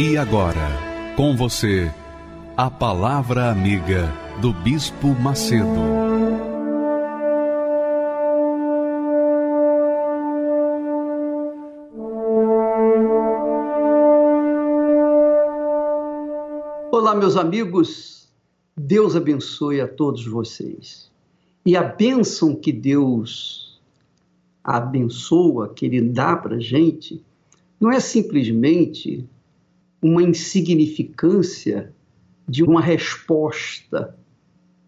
E agora, com você, a Palavra Amiga do Bispo Macedo. Olá, meus amigos, Deus abençoe a todos vocês. E a bênção que Deus abençoa, que Ele dá para gente, não é simplesmente uma insignificância de uma resposta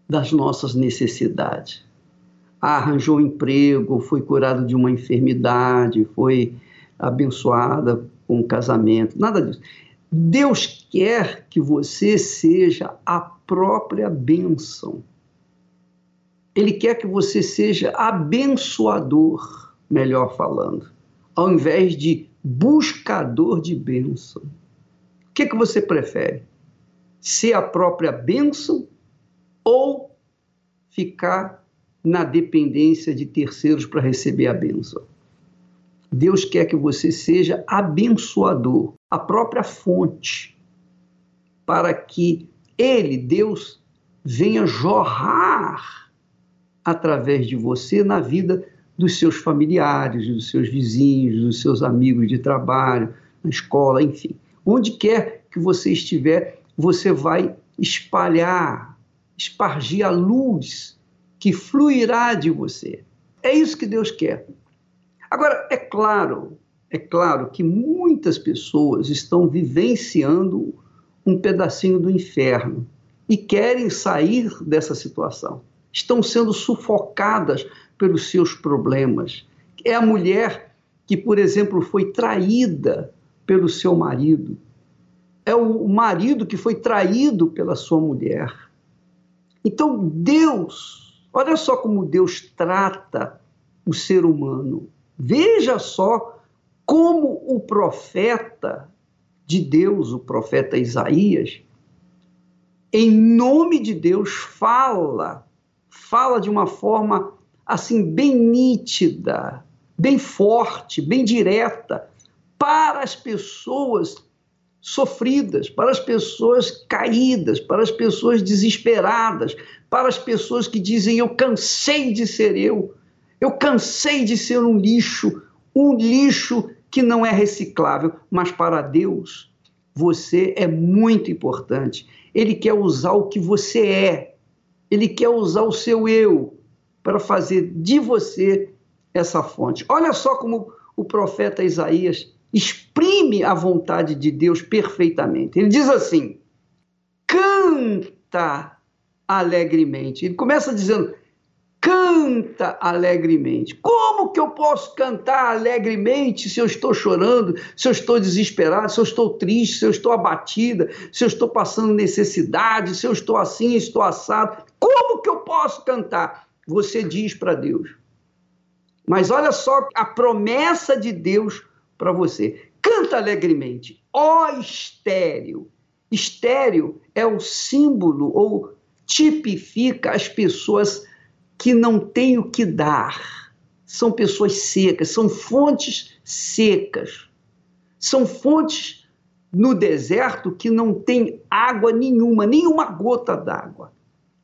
das nossas necessidades. Ah, arranjou um emprego, foi curado de uma enfermidade, foi abençoada com um casamento, nada disso. Deus quer que você seja a própria bênção. Ele quer que você seja abençoador, melhor falando, ao invés de buscador de bênção. O que, que você prefere? Ser a própria bênção ou ficar na dependência de terceiros para receber a bênção? Deus quer que você seja abençoador, a própria fonte, para que Ele, Deus, venha jorrar através de você na vida dos seus familiares, dos seus vizinhos, dos seus amigos de trabalho, na escola, enfim. Onde quer que você estiver, você vai espalhar, espargir a luz que fluirá de você. É isso que Deus quer. Agora, é claro, é claro que muitas pessoas estão vivenciando um pedacinho do inferno e querem sair dessa situação. Estão sendo sufocadas pelos seus problemas. É a mulher que, por exemplo, foi traída pelo seu marido. É o marido que foi traído pela sua mulher. Então, Deus, olha só como Deus trata o ser humano. Veja só como o profeta de Deus, o profeta Isaías, em nome de Deus, fala, fala de uma forma assim, bem nítida, bem forte, bem direta, para as pessoas sofridas, para as pessoas caídas, para as pessoas desesperadas, para as pessoas que dizem: Eu cansei de ser eu, eu cansei de ser um lixo, um lixo que não é reciclável, mas para Deus você é muito importante. Ele quer usar o que você é, ele quer usar o seu eu para fazer de você essa fonte. Olha só como o profeta Isaías exprime a vontade de Deus perfeitamente. Ele diz assim: canta alegremente. Ele começa dizendo: canta alegremente. Como que eu posso cantar alegremente se eu estou chorando, se eu estou desesperado, se eu estou triste, se eu estou abatida, se eu estou passando necessidade, se eu estou assim, estou assado? Como que eu posso cantar? Você diz para Deus. Mas olha só a promessa de Deus para você. Canta alegremente. Ó estéreo. Estéreo é o símbolo ou tipifica as pessoas que não têm o que dar. São pessoas secas, são fontes secas. São fontes no deserto que não tem água nenhuma, nenhuma gota d'água.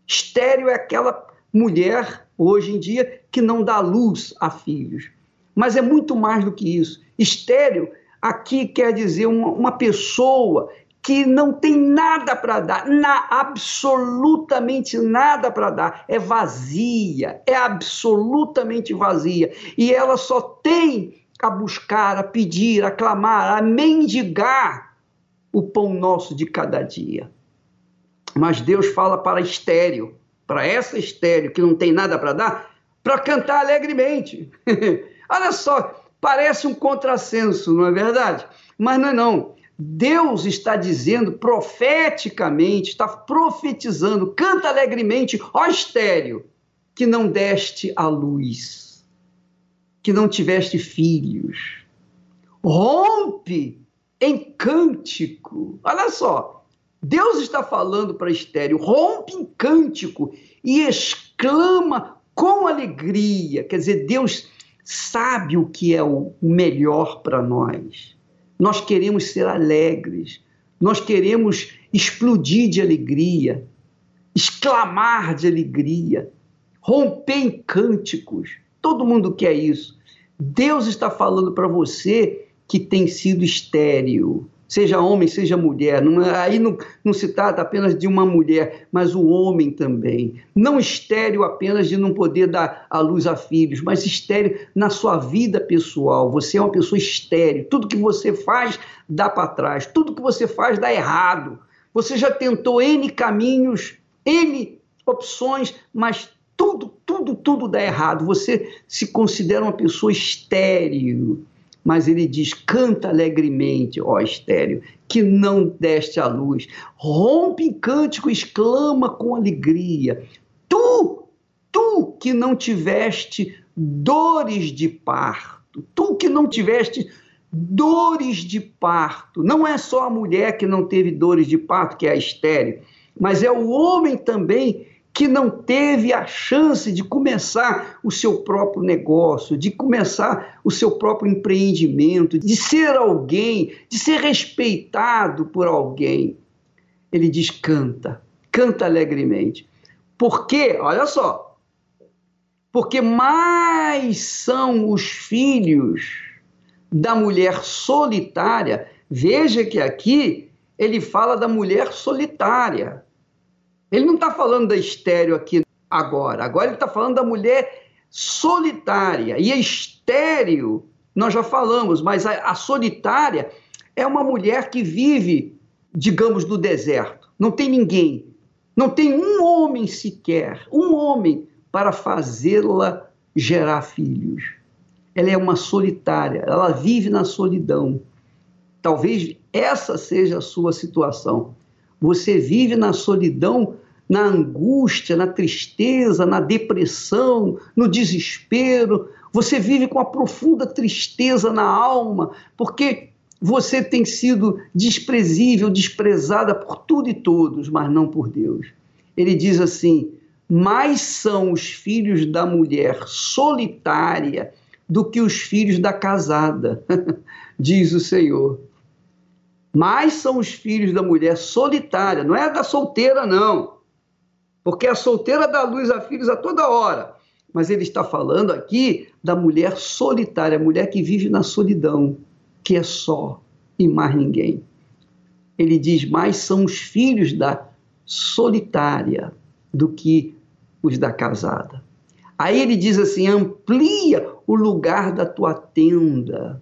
Estéreo é aquela mulher, hoje em dia, que não dá luz a filhos. Mas é muito mais do que isso. Estéreo aqui quer dizer uma, uma pessoa que não tem nada para dar, na, absolutamente nada para dar, é vazia, é absolutamente vazia. E ela só tem a buscar, a pedir, a clamar, a mendigar o pão nosso de cada dia. Mas Deus fala para estéreo, para essa estéreo que não tem nada para dar, para cantar alegremente. Olha só, Parece um contrassenso, não é verdade? Mas não é não. Deus está dizendo profeticamente, está profetizando, canta alegremente, ó estéreo, que não deste a luz, que não tiveste filhos. Rompe em cântico. Olha só, Deus está falando para estéreo, rompe em cântico e exclama com alegria. Quer dizer, Deus sabe o que é o melhor para nós. Nós queremos ser alegres, nós queremos explodir de alegria, exclamar de alegria, romper em cânticos. Todo mundo quer isso. Deus está falando para você que tem sido estéril, seja homem, seja mulher. Não, é, aí não, não se trata apenas de uma mulher, mas o homem também. Não estéreo apenas de não poder dar a luz a filhos, mas estéreo na sua vida pessoal. Você é uma pessoa estéreo. Tudo que você faz dá para trás, tudo que você faz dá errado. Você já tentou N caminhos, N opções, mas tudo, tudo, tudo dá errado. Você se considera uma pessoa estéreo mas ele diz: canta alegremente, ó estéreo, que não deste a luz. Rompe em cântico, exclama com alegria. Tu, tu que não tiveste dores de parto, tu que não tiveste dores de parto. Não é só a mulher que não teve dores de parto, que é a estéreo, mas é o homem também que não teve a chance de começar o seu próprio negócio, de começar o seu próprio empreendimento, de ser alguém, de ser respeitado por alguém. Ele diz: canta, canta alegremente. Porque, olha só, porque mais são os filhos da mulher solitária. Veja que aqui ele fala da mulher solitária. Ele não está falando da estéreo aqui agora. Agora ele está falando da mulher solitária. E a estéreo, nós já falamos, mas a, a solitária é uma mulher que vive, digamos, no deserto. Não tem ninguém. Não tem um homem sequer, um homem para fazê-la gerar filhos. Ela é uma solitária, ela vive na solidão. Talvez essa seja a sua situação. Você vive na solidão, na angústia, na tristeza, na depressão, no desespero. Você vive com a profunda tristeza na alma, porque você tem sido desprezível, desprezada por tudo e todos, mas não por Deus. Ele diz assim: mais são os filhos da mulher solitária do que os filhos da casada, diz o Senhor mais são os filhos da mulher solitária, não é da solteira, não. Porque a solteira dá luz a filhos a toda hora. Mas ele está falando aqui da mulher solitária, a mulher que vive na solidão, que é só e mais ninguém. Ele diz: mais são os filhos da solitária do que os da casada. Aí ele diz assim: amplia o lugar da tua tenda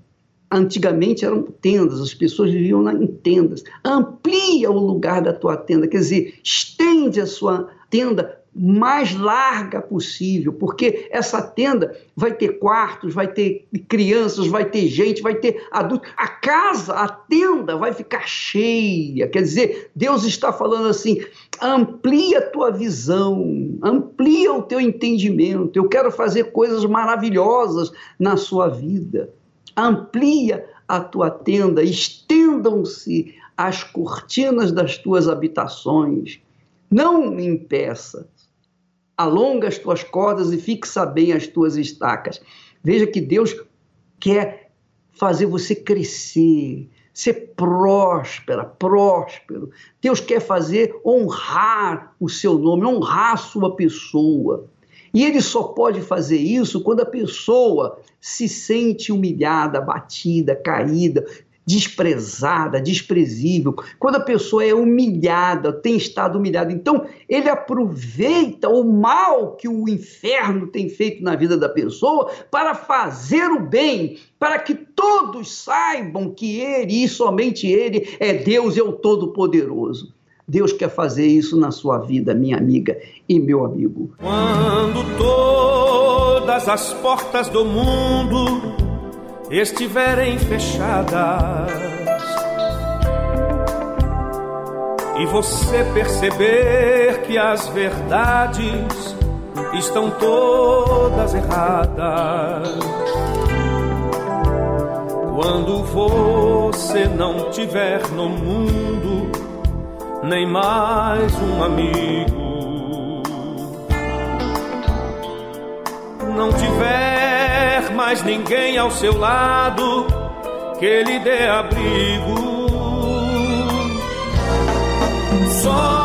Antigamente eram tendas, as pessoas viviam em tendas. Amplia o lugar da tua tenda, quer dizer, estende a sua tenda mais larga possível, porque essa tenda vai ter quartos, vai ter crianças, vai ter gente, vai ter adultos. A casa, a tenda vai ficar cheia. Quer dizer, Deus está falando assim: amplia a tua visão, amplia o teu entendimento. Eu quero fazer coisas maravilhosas na sua vida amplia a tua tenda, estendam-se as cortinas das tuas habitações. Não me impeça. Alonga as tuas cordas e fixa bem as tuas estacas. Veja que Deus quer fazer você crescer, ser próspera, próspero. Deus quer fazer honrar o seu nome, honrar a sua pessoa. E ele só pode fazer isso quando a pessoa se sente humilhada, batida, caída, desprezada, desprezível, quando a pessoa é humilhada, tem estado humilhada. Então, ele aproveita o mal que o inferno tem feito na vida da pessoa para fazer o bem, para que todos saibam que ele e somente ele é Deus, é o Todo-Poderoso. Deus quer fazer isso na sua vida, minha amiga e meu amigo. Quando todas as portas do mundo estiverem fechadas e você perceber que as verdades estão todas erradas. Quando você não tiver no mundo nem mais um amigo, não tiver mais ninguém ao seu lado que lhe dê abrigo. Só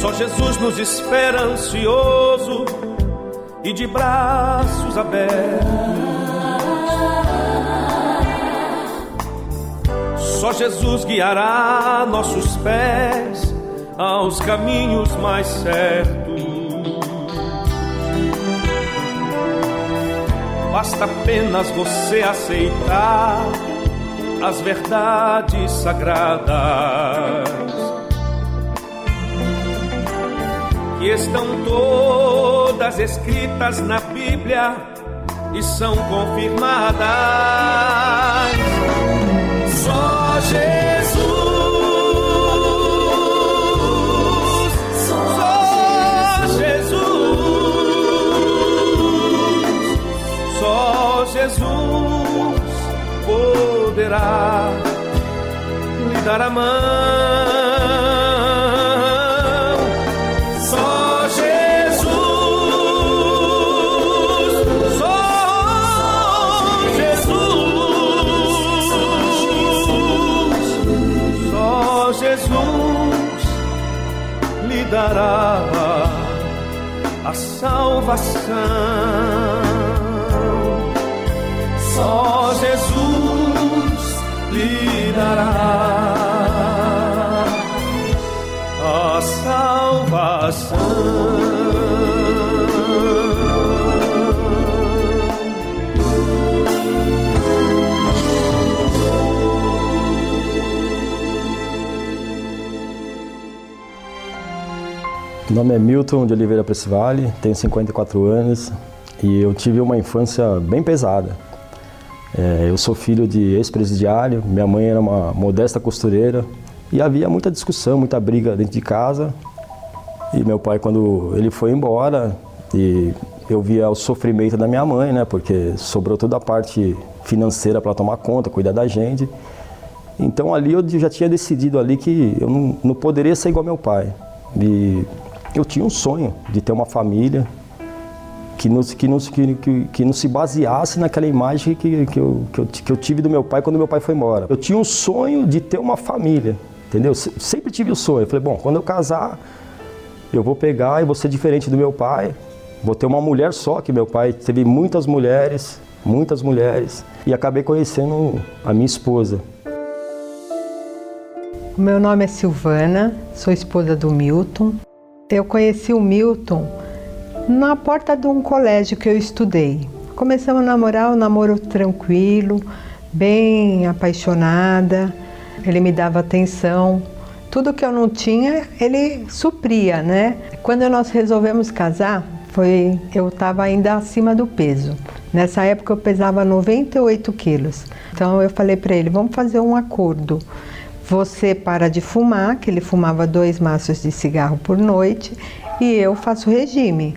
Só Jesus nos espera ansioso e de braços abertos. Só Jesus guiará nossos pés aos caminhos mais certos. Basta apenas você aceitar as verdades sagradas que estão todas escritas na Bíblia e são confirmadas. Só Jesus. Jesus poderá lhe dar a mão. Salvação. Só Jesus lhe dará a salvação. Meu nome é Milton de Oliveira Pressivale, tenho 54 anos e eu tive uma infância bem pesada. É, eu sou filho de ex-presidiário, minha mãe era uma modesta costureira e havia muita discussão, muita briga dentro de casa. E meu pai, quando ele foi embora, e eu via o sofrimento da minha mãe, né? Porque sobrou toda a parte financeira para tomar conta, cuidar da gente. Então ali eu já tinha decidido ali que eu não, não poderia ser igual meu pai. E eu tinha um sonho de ter uma família, que não, que não, que, que, que se baseasse naquela imagem que, que, eu, que, eu, que eu tive do meu pai quando meu pai foi embora. Eu tinha um sonho de ter uma família, entendeu? Sempre tive o sonho. Eu falei, bom, quando eu casar, eu vou pegar e vou ser diferente do meu pai. Vou ter uma mulher só, que meu pai teve muitas mulheres, muitas mulheres. E acabei conhecendo a minha esposa. Meu nome é Silvana, sou esposa do Milton. Eu conheci o Milton na porta de um colégio que eu estudei. Começamos a namorar, um namoro tranquilo, bem apaixonada. Ele me dava atenção. Tudo que eu não tinha, ele supria, né? Quando nós resolvemos casar, foi eu estava ainda acima do peso. Nessa época eu pesava 98 quilos. Então eu falei para ele, vamos fazer um acordo. Você para de fumar, que ele fumava dois maços de cigarro por noite, e eu faço regime.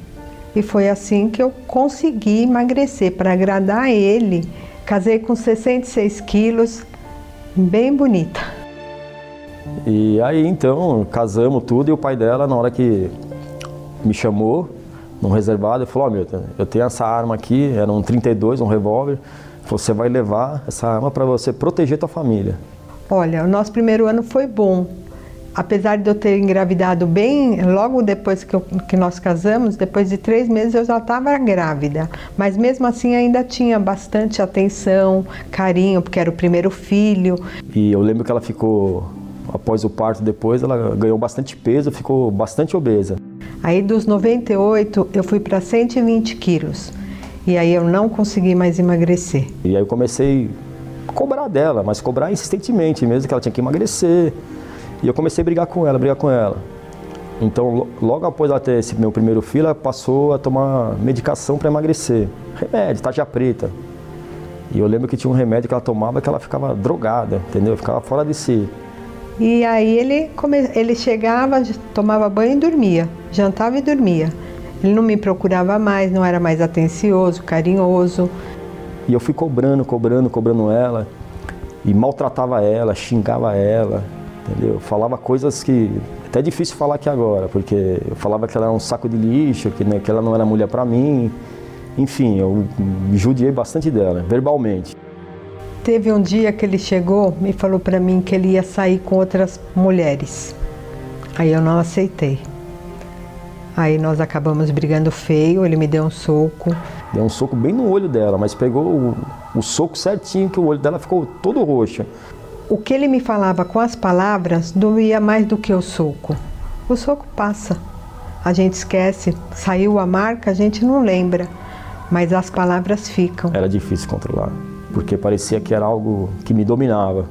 E foi assim que eu consegui emagrecer para agradar ele. Casei com 66 quilos, bem bonita. E aí então casamos tudo e o pai dela, na hora que me chamou num reservado, falou: Ó, oh, Milton, eu tenho essa arma aqui, era um 32, um revólver. Você vai levar essa arma para você proteger tua família. Olha, o nosso primeiro ano foi bom. Apesar de eu ter engravidado bem, logo depois que, eu, que nós casamos, depois de três meses eu já estava grávida. Mas mesmo assim ainda tinha bastante atenção, carinho, porque era o primeiro filho. E eu lembro que ela ficou, após o parto depois, ela ganhou bastante peso, ficou bastante obesa. Aí dos 98 eu fui para 120 quilos. E aí eu não consegui mais emagrecer. E aí eu comecei cobrar dela, mas cobrar insistentemente mesmo, que ela tinha que emagrecer. E eu comecei a brigar com ela, brigar com ela. Então, logo após ela ter esse meu primeiro filho, ela passou a tomar medicação para emagrecer. Remédio, tarja preta. E eu lembro que tinha um remédio que ela tomava que ela ficava drogada, entendeu? Ficava fora de si. E aí ele, come... ele chegava, tomava banho e dormia. Jantava e dormia. Ele não me procurava mais, não era mais atencioso, carinhoso. E eu fui cobrando, cobrando, cobrando ela. E maltratava ela, xingava ela entendeu? Falava coisas que até é difícil falar aqui agora, porque eu falava que ela era um saco de lixo, que, né, que ela não era mulher para mim. Enfim, eu judiei bastante dela, verbalmente. Teve um dia que ele chegou e falou para mim que ele ia sair com outras mulheres. Aí eu não aceitei. Aí nós acabamos brigando feio, ele me deu um soco. Deu um soco bem no olho dela, mas pegou o, o soco certinho que o olho dela ficou todo roxo. O que ele me falava com as palavras doía mais do que o soco. O soco passa. A gente esquece, saiu a marca, a gente não lembra, mas as palavras ficam. Era difícil controlar, porque parecia que era algo que me dominava.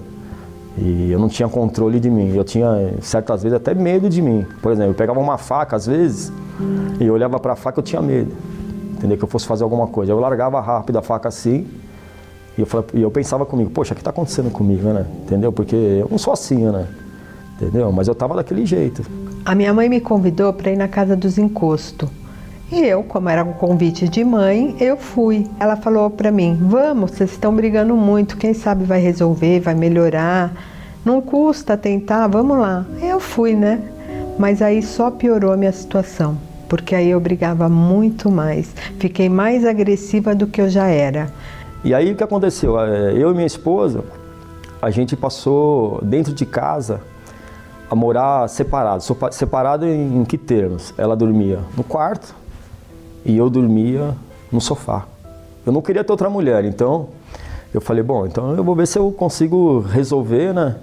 E eu não tinha controle de mim. Eu tinha, certas vezes, até medo de mim. Por exemplo, eu pegava uma faca, às vezes, e eu olhava para a faca eu tinha medo. Entendeu? Que eu fosse fazer alguma coisa. Eu largava rápido a faca assim e eu, e eu pensava comigo, poxa, o que está acontecendo comigo, né? Entendeu? Porque eu não sou assim, né? Entendeu? Mas eu estava daquele jeito. A minha mãe me convidou para ir na casa dos encostos. E eu, como era um convite de mãe, eu fui. Ela falou para mim: Vamos, vocês estão brigando muito, quem sabe vai resolver, vai melhorar. Não custa tentar, vamos lá. Eu fui, né? Mas aí só piorou a minha situação, porque aí eu brigava muito mais. Fiquei mais agressiva do que eu já era. E aí o que aconteceu? É, eu e minha esposa, a gente passou dentro de casa a morar separado. Separado em, que termos? Ela dormia no quarto e eu dormia no sofá. Eu não queria ter outra mulher, então eu falei, bom, então eu vou ver se eu consigo resolver né,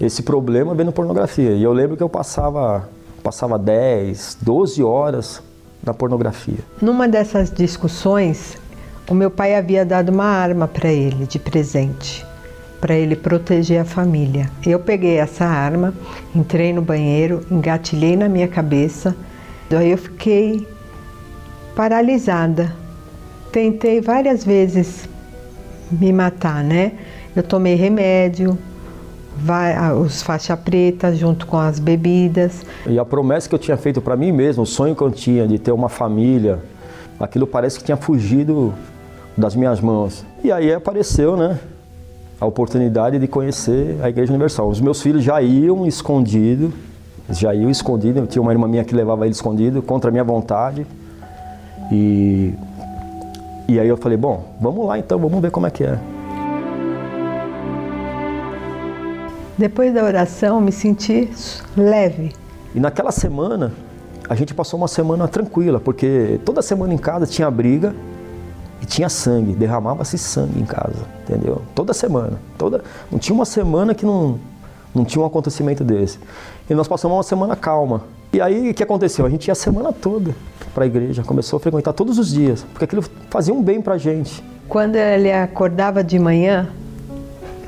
esse problema vendo pornografia. E eu lembro que eu passava, passava 10, 12 horas na pornografia. Numa dessas discussões, o meu pai havia dado uma arma para ele de presente, para ele proteger a família. Eu peguei essa arma, entrei no banheiro, engatilhei na minha cabeça, daí eu fiquei paralisada. Tentei várias vezes me matar, né? Eu tomei remédio, os faixa preta junto com as bebidas. E a promessa que eu tinha feito para mim mesmo, o sonho que eu tinha de ter uma família, aquilo parece que tinha fugido das minhas mãos. E aí apareceu, né, a oportunidade de conhecer a Igreja Universal. Os meus filhos já iam escondido, já iam escondido. Eu tinha uma irmã minha que levava ele escondido contra a minha vontade. E e aí eu falei, bom, vamos lá então, vamos ver como é que é. Depois da oração, me senti leve. E naquela semana, a gente passou uma semana tranquila, porque toda semana em casa tinha briga, e tinha sangue, derramava-se sangue em casa, entendeu? Toda semana. Toda, não tinha uma semana que não, não tinha um acontecimento desse. E nós passamos uma semana calma. E aí o que aconteceu? A gente ia a semana toda para a igreja, começou a frequentar todos os dias, porque aquilo fazia um bem para a gente. Quando ele acordava de manhã,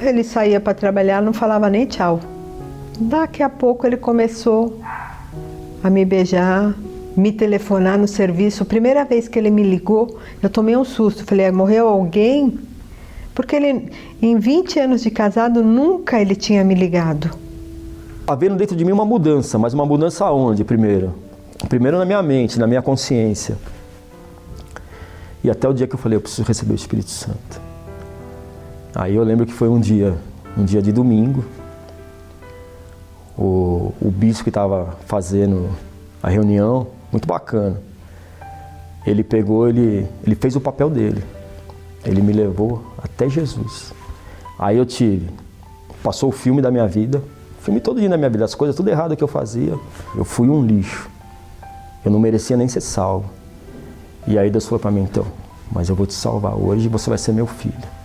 ele saía para trabalhar, não falava nem tchau. Daqui a pouco ele começou a me beijar, me telefonar no serviço. Primeira vez que ele me ligou, eu tomei um susto. Falei, morreu alguém? Porque ele, em 20 anos de casado, nunca ele tinha me ligado. Havendo dentro de mim uma mudança, mas uma mudança aonde primeiro? Primeiro na minha mente, na minha consciência. E até o dia que eu falei, eu preciso receber o Espírito Santo. Aí eu lembro que foi um dia, um dia de domingo. O, o bispo que estava fazendo a reunião, muito bacana. Ele pegou, ele, ele fez o papel dele. Ele me levou até Jesus. Aí eu tive Passou o filme da minha vida, filme todo dia da minha vida, as coisas tudo errado que eu fazia. Eu fui um lixo. Eu não merecia nem ser salvo. E aí Deus falou para mim, então, mas eu vou te salvar hoje você vai ser meu filho.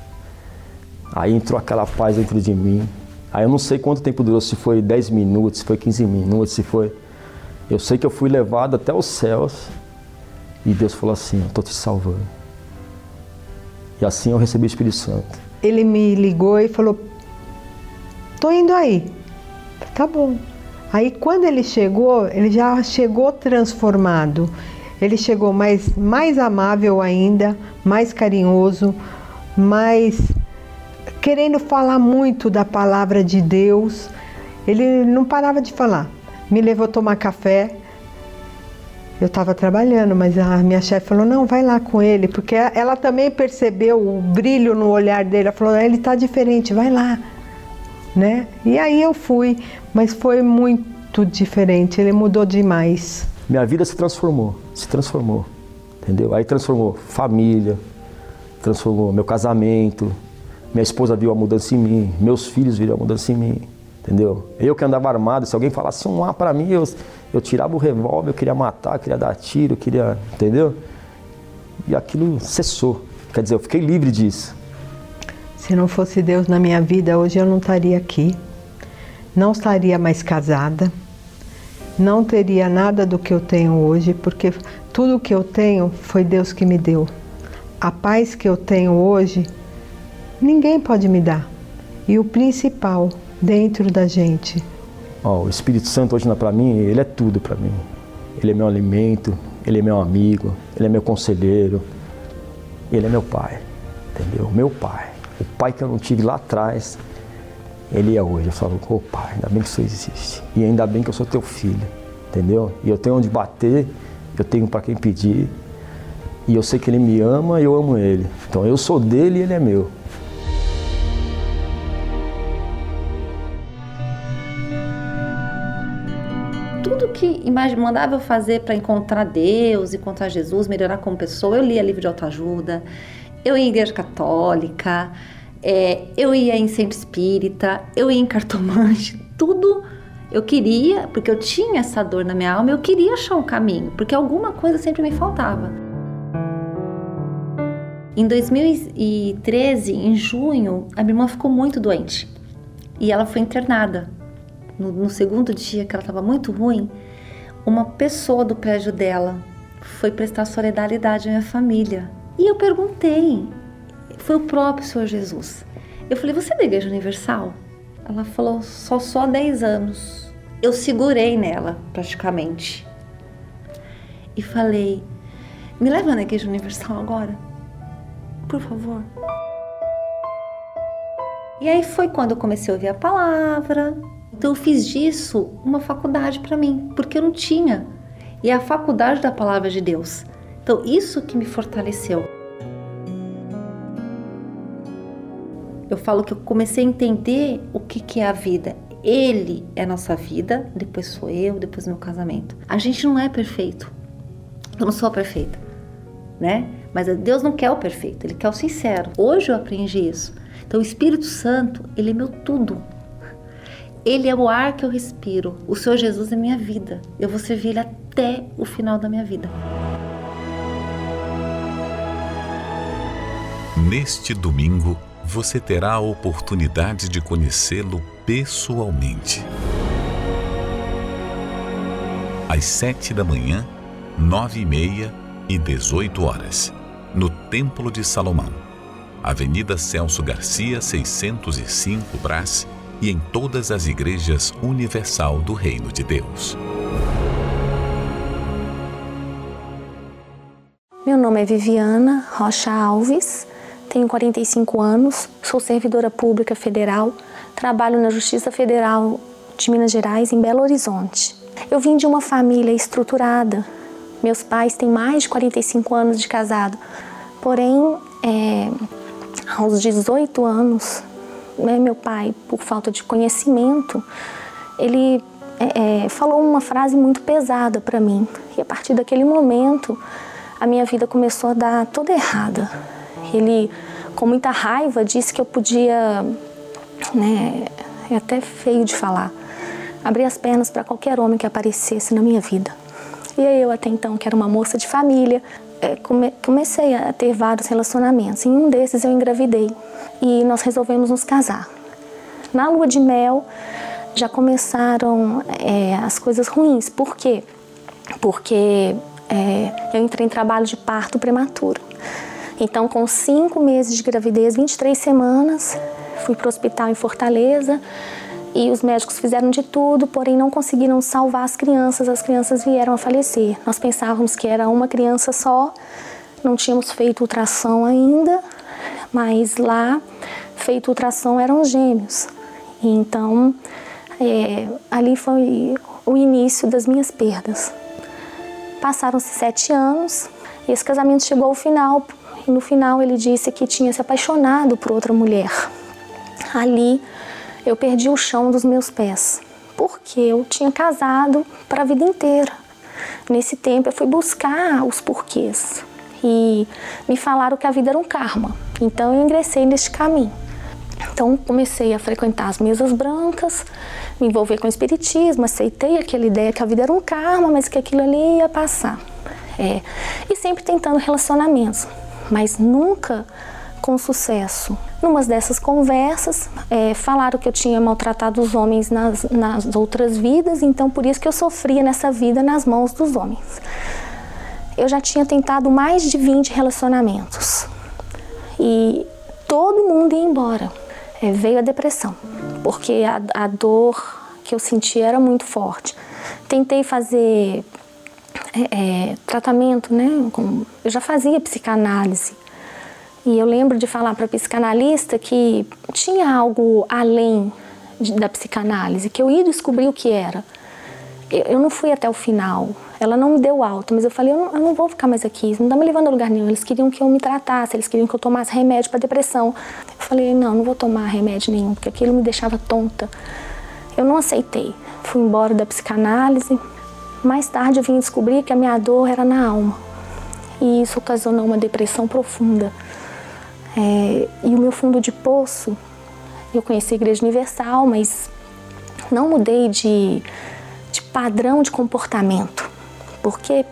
Aí entrou aquela paz dentro de mim. Aí eu não sei quanto tempo durou, se foi 10 minutos, se foi 15 minutos, se foi. Eu sei que eu fui levado até os céus e Deus falou assim: Eu estou te salvando. E assim eu recebi o Espírito Santo. Ele me ligou e falou: Tô indo aí. Tá bom. Aí quando ele chegou, ele já chegou transformado. Ele chegou mais, mais amável ainda, mais carinhoso, mais querendo falar muito da palavra de Deus. Ele não parava de falar. Me levou tomar café. Eu estava trabalhando, mas a minha chefe falou: não, vai lá com ele, porque ela também percebeu o brilho no olhar dele. Ela falou: ele está diferente, vai lá. Né? E aí eu fui, mas foi muito diferente, ele mudou demais. Minha vida se transformou, se transformou, entendeu? Aí transformou família, transformou meu casamento, minha esposa viu a mudança em mim, meus filhos viram a mudança em mim, entendeu? Eu que andava armado, se alguém falasse um A para mim, eu, eu tirava o revólver, eu queria matar, queria dar tiro, queria, entendeu? E aquilo cessou, quer dizer, eu fiquei livre disso. Se não fosse Deus na minha vida, hoje eu não estaria aqui, não estaria mais casada não teria nada do que eu tenho hoje, porque tudo que eu tenho foi Deus que me deu. A paz que eu tenho hoje, ninguém pode me dar. E o principal, dentro da gente. Oh, o Espírito Santo hoje para mim, ele é tudo para mim. Ele é meu alimento, ele é meu amigo, ele é meu conselheiro, ele é meu pai, entendeu? Meu pai. O pai que eu não tive lá atrás, ele é hoje. Eu falo, ô oh, pai, ainda bem que isso existe. E ainda bem que eu sou teu filho, entendeu? E eu tenho onde bater, eu tenho para quem pedir. E eu sei que ele me ama e eu amo ele. Então eu sou dele e ele é meu. Que mandava eu fazer para encontrar Deus, encontrar Jesus, melhorar como pessoa, eu lia livro de autoajuda, eu ia em igreja católica, é, eu ia em centro espírita, eu ia em cartomante, tudo eu queria, porque eu tinha essa dor na minha alma, eu queria achar um caminho, porque alguma coisa sempre me faltava. Em 2013, em junho, a minha irmã ficou muito doente e ela foi internada. No, no segundo dia que ela estava muito ruim, uma pessoa do prédio dela foi prestar solidariedade à minha família. E eu perguntei foi o próprio Senhor Jesus. Eu falei, você é da Igreja Universal? Ela falou, só só 10 anos. Eu segurei nela, praticamente. E falei, me leva na Igreja Universal agora? Por favor. E aí foi quando eu comecei a ouvir a palavra. Então eu fiz disso uma faculdade para mim, porque eu não tinha. E é a faculdade da palavra de Deus. Então isso que me fortaleceu. eu falo que eu comecei a entender o que, que é a vida. Ele é a nossa vida, depois sou eu, depois meu casamento. A gente não é perfeito. Eu não sou perfeita, né? Mas Deus não quer o perfeito, Ele quer o sincero. Hoje eu aprendi isso. Então o Espírito Santo, Ele é meu tudo. Ele é o ar que eu respiro. O Senhor Jesus é minha vida. Eu vou servir Ele até o final da minha vida. Neste domingo, você terá a oportunidade de conhecê-lo pessoalmente. Às sete da manhã, nove e meia e dezoito horas, no Templo de Salomão, Avenida Celso Garcia, 605 Brás e em todas as igrejas universal do Reino de Deus. Meu nome é Viviana Rocha Alves tenho 45 anos, sou servidora pública federal, trabalho na Justiça Federal de Minas Gerais, em Belo Horizonte. Eu vim de uma família estruturada. Meus pais têm mais de 45 anos de casado, porém, é, aos 18 anos, né, meu pai, por falta de conhecimento, ele é, é falou uma frase muito pesada para mim. E a partir daquele momento, a minha vida começou a dar toda errada. Ele, com muita raiva, disse que eu podia né, é até feio de falar. Abri as pernas para qualquer homem que aparecesse na minha vida. E eu até então, que era uma moça de família, come, comecei a ter vários relacionamentos. Em um desses eu engravidei e nós resolvemos nos casar. Na lua de mel já começaram é, as coisas ruins. Por quê? Porque é, eu entrei em trabalho de parto prematuro. Então, com cinco meses de gravidez, 23 semanas, fui para o hospital em Fortaleza e os médicos fizeram de tudo, porém não conseguiram salvar as crianças. As crianças vieram a falecer. Nós pensávamos que era uma criança só, não tínhamos feito ultrassom ainda, mas lá, feito ultrassom, eram gêmeos. Então, é, ali foi o início das minhas perdas. Passaram-se sete anos e esse casamento chegou ao final. E no final ele disse que tinha se apaixonado por outra mulher. Ali eu perdi o chão dos meus pés, porque eu tinha casado para a vida inteira. Nesse tempo eu fui buscar os porquês e me falaram que a vida era um karma. Então eu ingressei neste caminho. Então comecei a frequentar as mesas brancas, me envolver com o espiritismo, aceitei aquela ideia que a vida era um karma, mas que aquilo ali ia passar. É, e sempre tentando relacionamentos, mas nunca com sucesso. Numa dessas conversas, é, falaram que eu tinha maltratado os homens nas, nas outras vidas, então por isso que eu sofria nessa vida nas mãos dos homens. Eu já tinha tentado mais de 20 relacionamentos e todo mundo ia embora. É, veio a depressão porque a, a dor que eu sentia era muito forte. Tentei fazer é, é, tratamento, né? Eu já fazia psicanálise. E eu lembro de falar para a psicanalista que tinha algo além de, da psicanálise, que eu ia descobrir o que era. Eu, eu, não fui até o final. Ela não me deu alta, mas eu falei: eu não, eu não vou ficar mais aqui, não está me levando a lugar nenhum. Eles queriam que eu me tratasse, eles queriam que eu tomasse remédio para depressão. Eu falei: não, não vou tomar remédio nenhum, porque aquilo me deixava tonta. Eu não aceitei. Fui embora da psicanálise. Mais tarde eu vim descobrir que a minha dor era na alma. E isso ocasionou uma depressão profunda. É, e o meu fundo de poço, eu conheci a Igreja Universal, mas não mudei de, de padrão de comportamento porque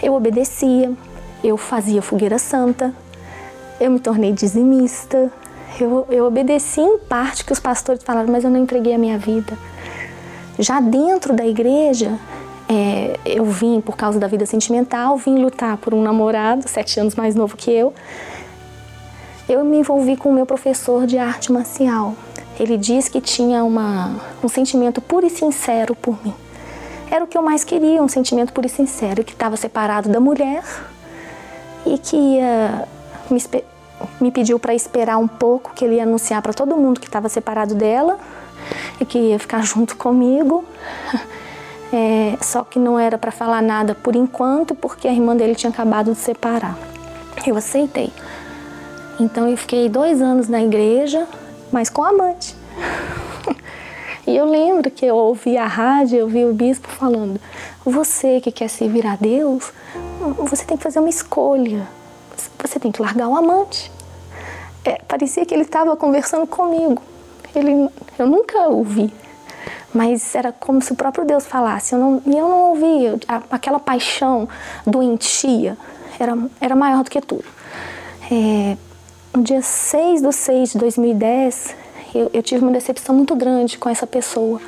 eu obedecia, eu fazia fogueira santa, eu me tornei dizimista, eu, eu obedeci em parte que os pastores falaram, mas eu não entreguei a minha vida. Já dentro da igreja, é, eu vim por causa da vida sentimental, vim lutar por um namorado, sete anos mais novo que eu. Eu me envolvi com o meu professor de arte marcial. Ele disse que tinha uma, um sentimento puro e sincero por mim era o que eu mais queria, um sentimento puro e sincero, que estava separado da mulher e que ia me, me pediu para esperar um pouco, que ele ia anunciar para todo mundo que estava separado dela e que ia ficar junto comigo. É, só que não era para falar nada por enquanto, porque a irmã dele tinha acabado de separar. Eu aceitei. Então eu fiquei dois anos na igreja, mas com amante. E eu lembro que eu ouvi a rádio, eu ouvi o bispo falando: você que quer servir a Deus, você tem que fazer uma escolha. Você tem que largar o amante. É, parecia que ele estava conversando comigo. Ele, eu nunca ouvi, mas era como se o próprio Deus falasse. Eu não, e eu não ouvia. Aquela paixão doentia era, era maior do que tudo. É, no dia 6 de 6 de 2010, eu, eu tive uma decepção muito grande com essa pessoa.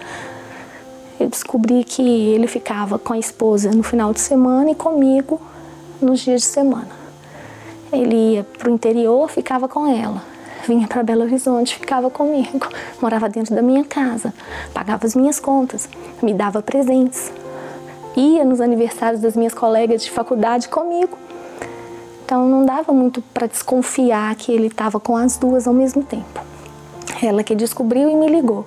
Eu descobri que ele ficava com a esposa no final de semana e comigo nos dias de semana. Ele ia para o interior, ficava com ela. Vinha para Belo Horizonte, ficava comigo. Morava dentro da minha casa, pagava as minhas contas, me dava presentes. Ia nos aniversários das minhas colegas de faculdade comigo. Então não dava muito para desconfiar que ele estava com as duas ao mesmo tempo. Ela que descobriu e me ligou.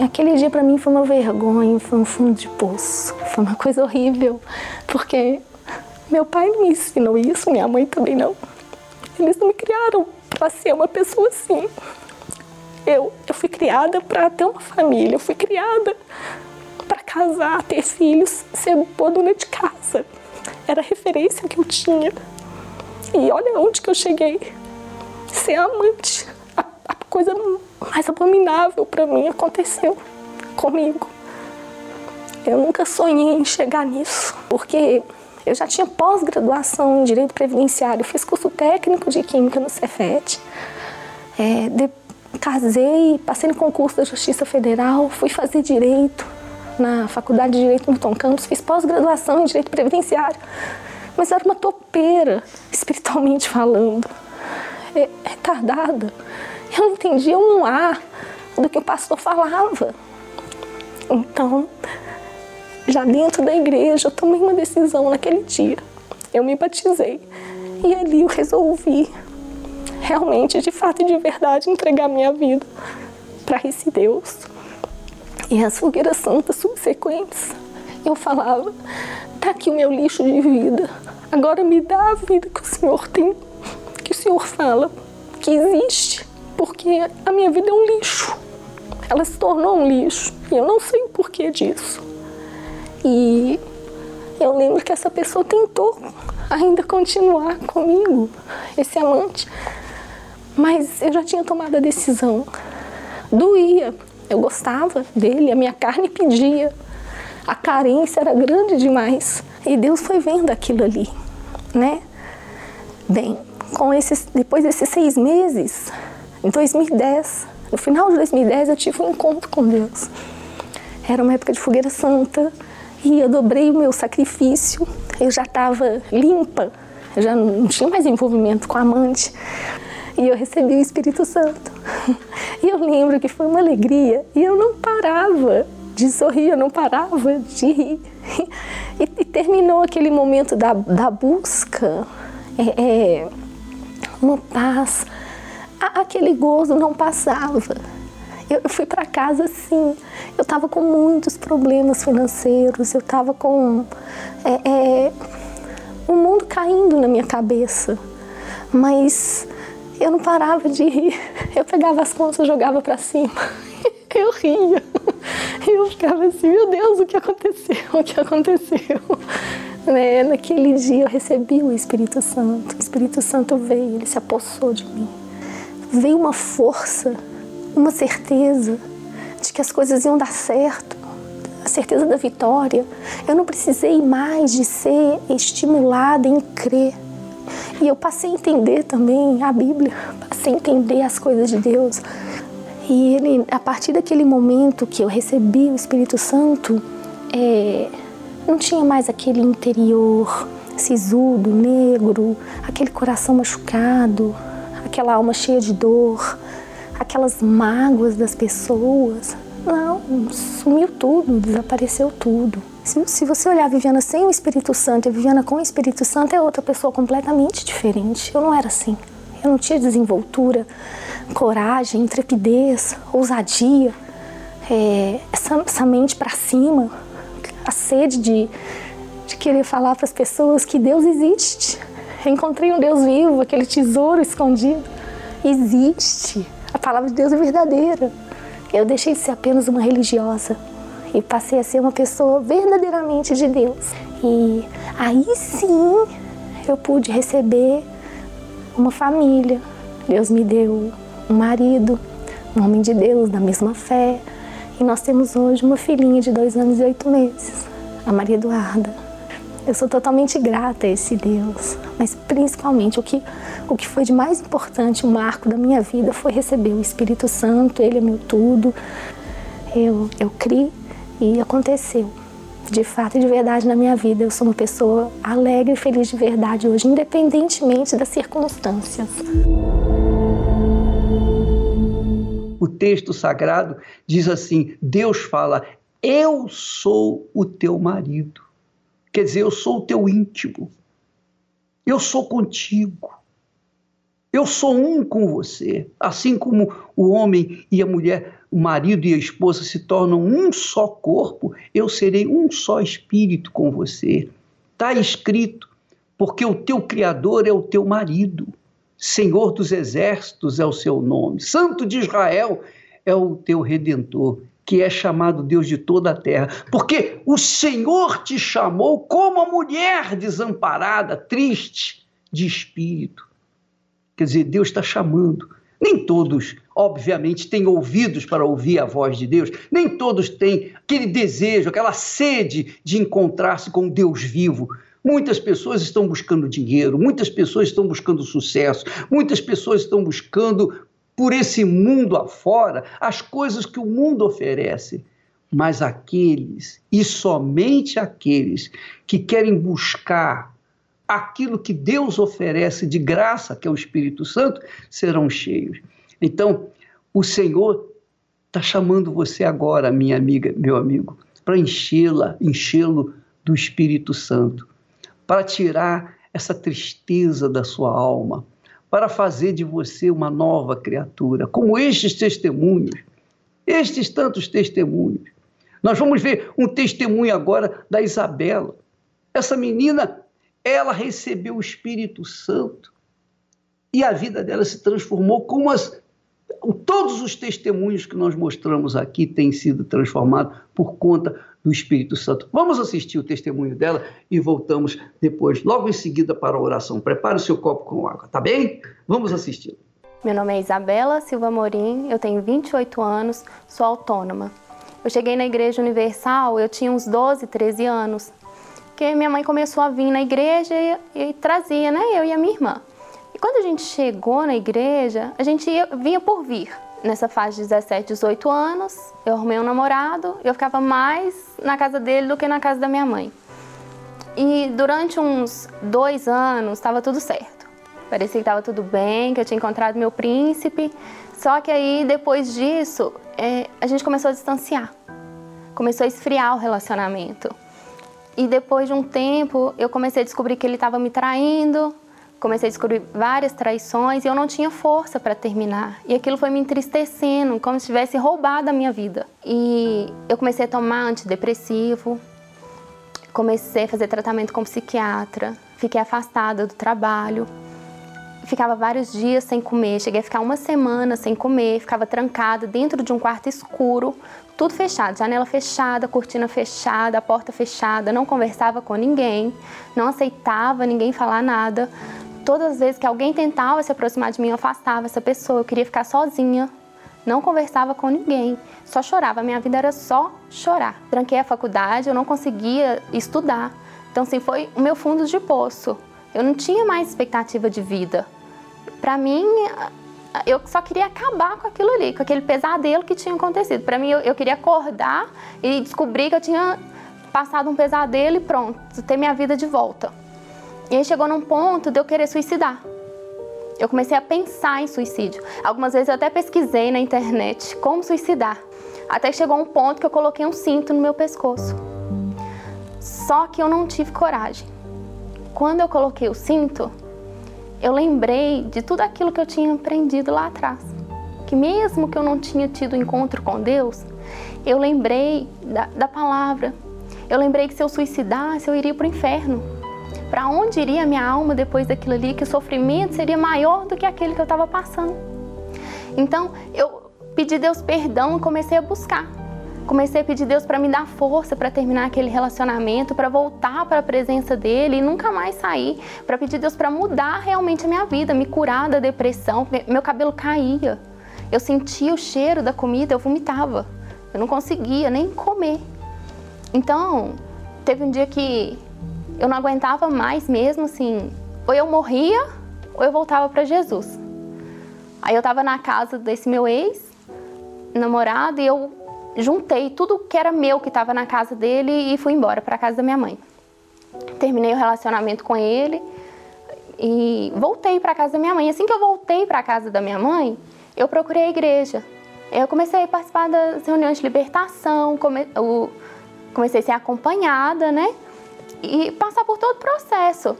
Aquele dia para mim foi uma vergonha, foi um fundo de poço, foi uma coisa horrível, porque meu pai me ensinou isso, minha mãe também não. Eles não me criaram para ser uma pessoa assim. Eu, eu fui criada para ter uma família, eu fui criada para casar, ter filhos, ser boa dona de casa. Era a referência que eu tinha. E olha onde que eu cheguei. Ser amante coisa mais abominável para mim aconteceu comigo. Eu nunca sonhei em chegar nisso, porque eu já tinha pós-graduação em Direito Previdenciário, fiz curso técnico de Química no Cefet. É, casei, passei no concurso da Justiça Federal, fui fazer Direito na Faculdade de Direito Milton Campos, fiz pós-graduação em Direito Previdenciário. Mas era uma topeira, espiritualmente falando. É, retardada. Eu não entendia um A do que o pastor falava. Então, já dentro da igreja, eu tomei uma decisão naquele dia. Eu me batizei. E ali eu resolvi realmente, de fato e de verdade, entregar minha vida para esse Deus. E as fogueiras santas subsequentes, eu falava: tá aqui o meu lixo de vida, agora me dá a vida que o Senhor tem, que o Senhor fala que existe, porque a minha vida é um lixo. Ela se tornou um lixo e eu não sei o porquê disso. E eu lembro que essa pessoa tentou ainda continuar comigo, esse amante, mas eu já tinha tomado a decisão. Doía, eu gostava dele, a minha carne pedia. A carência era grande demais. E Deus foi vendo aquilo ali, né? Bem, com esses, depois desses seis meses, em 2010, no final de 2010, eu tive um encontro com Deus. Era uma época de fogueira santa e eu dobrei o meu sacrifício. Eu já estava limpa, já não tinha mais envolvimento com a amante e eu recebi o Espírito Santo. E eu lembro que foi uma alegria e eu não parava de sorrir, eu não parava de rir. E, e terminou aquele momento da, da busca, é, é, uma paz, a, aquele gozo não passava. Eu, eu fui para casa assim, eu estava com muitos problemas financeiros, eu estava com é, é, o mundo caindo na minha cabeça, mas eu não parava de rir. Eu pegava as contas e jogava para cima. Eu ria. Eu ficava assim, meu Deus, o que aconteceu? O que aconteceu? Né? Naquele dia eu recebi o Espírito Santo. O Espírito Santo veio, ele se apossou de mim. Veio uma força, uma certeza de que as coisas iam dar certo, a certeza da vitória. Eu não precisei mais de ser estimulada em crer e eu passei a entender também a Bíblia, passei a entender as coisas de Deus. E ele, a partir daquele momento que eu recebi o Espírito Santo, é, não tinha mais aquele interior sisudo, negro, aquele coração machucado, aquela alma cheia de dor, aquelas mágoas das pessoas. Não, sumiu tudo, desapareceu tudo. Se, se você olhar a Viviana sem o Espírito Santo e a Viviana com o Espírito Santo, é outra pessoa completamente diferente. Eu não era assim. Eu não tinha desenvoltura, coragem, intrepidez, ousadia, é, essa, essa mente para cima, a sede de, de querer falar para as pessoas que Deus existe. Eu encontrei um Deus vivo, aquele tesouro escondido. Existe. A palavra de Deus é verdadeira. Eu deixei de ser apenas uma religiosa e passei a ser uma pessoa verdadeiramente de Deus. E aí sim eu pude receber uma família. Deus me deu um marido, um homem de Deus da mesma fé. E nós temos hoje uma filhinha de dois anos e oito meses, a Maria Eduarda. Eu sou totalmente grata a esse Deus, mas principalmente o que, o que foi de mais importante, o marco da minha vida, foi receber o Espírito Santo, Ele é meu tudo. Eu, eu criei e aconteceu. De fato e de verdade na minha vida, eu sou uma pessoa alegre e feliz de verdade hoje, independentemente das circunstâncias. O texto sagrado diz assim: Deus fala, Eu sou o teu marido. Quer dizer, eu sou o teu íntimo. Eu sou contigo. Eu sou um com você. Assim como o homem e a mulher o marido e a esposa se tornam um só corpo, eu serei um só espírito com você. Está escrito, porque o teu Criador é o teu marido, Senhor dos exércitos é o seu nome, Santo de Israel é o teu redentor, que é chamado Deus de toda a terra, porque o Senhor te chamou como a mulher desamparada, triste de espírito. Quer dizer, Deus está chamando Nem todos, obviamente, têm ouvidos para ouvir a voz de Deus, nem todos têm aquele desejo, aquela sede de encontrar-se com Deus vivo. Muitas pessoas estão buscando dinheiro, muitas pessoas estão buscando sucesso, muitas pessoas estão buscando por esse mundo afora as coisas que o mundo oferece. Mas aqueles, e somente aqueles, que querem buscar aquilo que Deus oferece de graça, que é o Espírito Santo, serão cheios. Então, o Senhor está chamando você agora, minha amiga, meu amigo, para enchê-la, enchê-lo do Espírito Santo, para tirar essa tristeza da sua alma, para fazer de você uma nova criatura, como estes testemunhos, estes tantos testemunhos. Nós vamos ver um testemunho agora da Isabela. Essa menina ela recebeu o Espírito Santo e a vida dela se transformou como as, todos os testemunhos que nós mostramos aqui têm sido transformados por conta do Espírito Santo. Vamos assistir o testemunho dela e voltamos depois, logo em seguida, para a oração. Prepare o seu copo com água, tá bem? Vamos assistir. Meu nome é Isabela Silva Morim, eu tenho 28 anos, sou autônoma. Eu cheguei na Igreja Universal, eu tinha uns 12, 13 anos porque minha mãe começou a vir na igreja e, e, trazia, né, eu e a minha irmã. E quando a gente chegou na igreja, a gente ia, vinha por vir. Nessa fase de 17, 18 anos, eu arrumei um namorado, eu ficava mais na casa dele do que na casa da minha mãe. E durante uns dois anos estava tudo certo. Parecia que estava tudo bem, que eu tinha encontrado meu príncipe. Só que aí, depois disso, é, a gente começou a distanciar. Começou a esfriar o relacionamento. E depois de um tempo, eu comecei a descobrir que ele estava me traindo, comecei a descobrir várias traições e eu não tinha força para terminar. E aquilo foi me entristecendo, como se tivesse roubado a minha vida. E eu comecei a tomar antidepressivo, comecei a fazer tratamento com psiquiatra, fiquei afastada do trabalho. Ficava vários dias sem comer, cheguei a ficar uma semana sem comer, ficava trancada dentro de um quarto escuro, tudo fechado, janela fechada, cortina fechada, porta fechada, não conversava com ninguém, não aceitava ninguém falar nada. Todas as vezes que alguém tentava se aproximar de mim, eu afastava essa pessoa, eu queria ficar sozinha, não conversava com ninguém, só chorava. Minha vida era só chorar. Tranquei a faculdade, eu não conseguia estudar. Então, assim, foi o meu fundo de poço. Eu não tinha mais expectativa de vida. Para mim, eu só queria acabar com aquilo ali, com aquele pesadelo que tinha acontecido. Para mim, eu, eu, queria acordar e descobrir que eu tinha passado um pesadelo e pronto, ter minha vida de volta. E aí chegou num ponto de eu querer suicidar. Eu comecei a pensar em suicídio. Algumas vezes eu até pesquisei na internet como suicidar. Até chegou um ponto que eu coloquei um cinto no meu pescoço. Só que eu não tive coragem. Quando eu coloquei o cinto, eu lembrei de tudo aquilo que eu tinha aprendido lá atrás. Que mesmo que eu não tinha tido encontro com Deus, eu lembrei da, da palavra. Eu lembrei que se eu suicidasse, eu iria para o inferno. Para onde iria a minha alma depois daquilo ali? Que o sofrimento seria maior do que aquele que eu estava passando. Então, eu pedi Deus perdão e comecei a buscar. Comecei a pedir Deus para me dar força para terminar aquele relacionamento, para voltar para a presença dele e nunca mais sair, para pedir Deus para mudar realmente a minha vida, me curar da depressão, meu cabelo caía. Eu sentia o cheiro da comida, eu vomitava. Eu não conseguia nem comer. Então, teve um dia que eu não aguentava mais mesmo assim, ou eu morria ou eu voltava para Jesus. Aí eu estava na casa desse meu ex namorado e eu juntei tudo que era meu que estava na casa dele e fui embora para a casa da minha mãe. Terminei o relacionamento com ele e voltei para a casa da minha mãe. Assim que eu voltei para a casa da minha mãe, eu procurei a igreja. Eu comecei a participar das reuniões de libertação, come, o, comecei a ser acompanhada, né? E passar por todo o processo.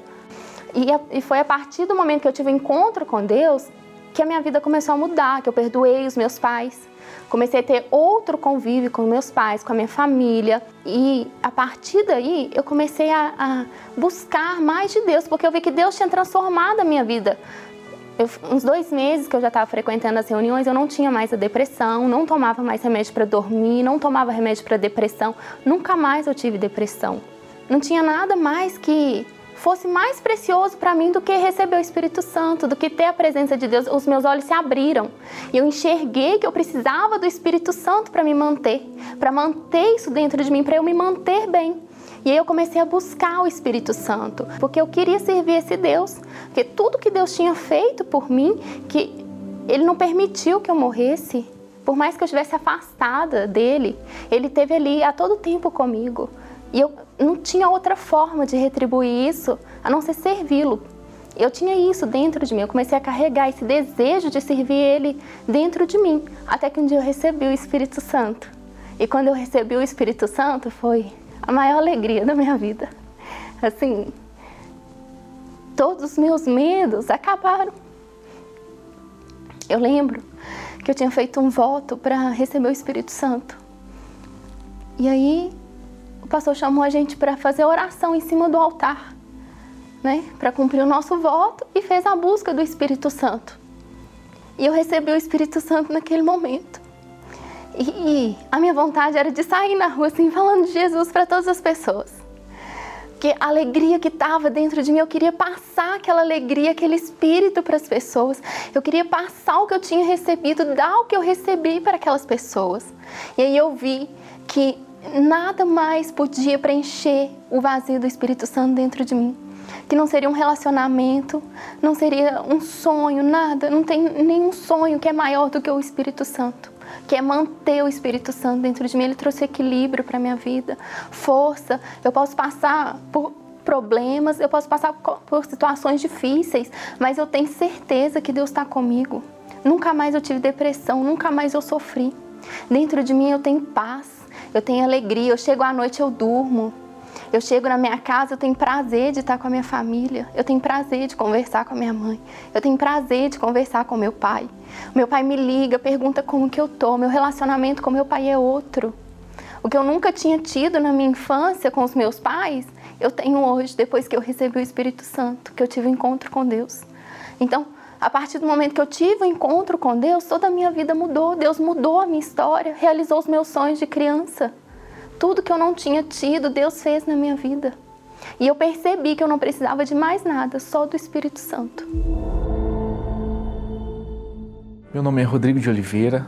E, a, e foi a partir do momento que eu tive encontro com Deus que a minha vida começou a mudar, que eu perdoei os meus pais, comecei a ter outro convívio com meus pais, com a minha família. E a partir daí eu comecei a, a buscar mais de Deus, porque eu vi que Deus tinha transformado a minha vida. Eu, uns dois meses que eu já estava frequentando as reuniões, eu não tinha mais a depressão, não tomava mais remédio para dormir, não tomava remédio para depressão, nunca mais eu tive depressão. Não tinha nada mais que fosse mais precioso para mim do que receber o Espírito Santo, do que ter a presença de Deus. Os meus olhos se abriram e eu enxerguei que eu precisava do Espírito Santo para me manter, para manter isso dentro de mim, para eu me manter bem. E aí eu comecei a buscar o Espírito Santo, porque eu queria servir esse Deus, porque tudo que Deus tinha feito por mim, que ele não permitiu que eu morresse, por mais que eu estivesse afastada dele, ele teve ali a todo tempo comigo. E eu não tinha outra forma de retribuir isso a não ser servi-lo. Eu tinha isso dentro de mim, eu comecei a carregar esse desejo de servir ele dentro de mim, até que um dia eu recebi o Espírito Santo. E quando eu recebi o Espírito Santo, foi a maior alegria da minha vida. Assim, todos os meus medos acabaram. Eu lembro que eu tinha feito um voto para receber o Espírito Santo. E aí o pastor chamou a gente para fazer oração em cima do altar, né? Para cumprir o nosso voto e fez a busca do Espírito Santo. E eu recebi o Espírito Santo naquele momento. E, a minha vontade era de sair na rua assim, falando de Jesus para todas as pessoas. Que a alegria que estava dentro de mim, eu queria passar aquela alegria, aquele espírito para as pessoas. Eu queria passar o que eu tinha recebido, dar o que eu recebi para aquelas pessoas. E aí eu vi que nada mais podia preencher o vazio do Espírito Santo dentro de mim. Que não seria um relacionamento, não seria um sonho, nada. Não tem nenhum sonho que é maior do que o Espírito Santo que é manter o Espírito Santo dentro de mim. Ele trouxe equilíbrio para minha vida, força. Eu posso passar por problemas, eu posso passar por situações difíceis, mas eu tenho certeza que Deus está comigo. Nunca mais eu tive depressão, nunca mais eu sofri. Dentro de mim eu tenho paz, eu tenho alegria. Eu chego à noite, eu durmo. Eu chego na minha casa, eu tenho prazer de estar com a minha família. Eu tenho prazer de conversar com a minha mãe. Eu tenho prazer de conversar com meu pai. Meu pai me liga, pergunta como que eu tô. Meu relacionamento com meu pai é outro. O que eu nunca tinha tido na minha infância com os meus pais, eu tenho hoje, depois que eu recebi o Espírito Santo, que eu tive um encontro com Deus. Então, a partir do momento que eu tive o um encontro com Deus, toda a minha vida mudou. Deus mudou a minha história, realizou os meus sonhos de criança. Tudo que eu não tinha tido, Deus fez na minha vida. E eu percebi que eu não precisava de mais nada, só do Espírito Santo. Meu nome é Rodrigo de Oliveira,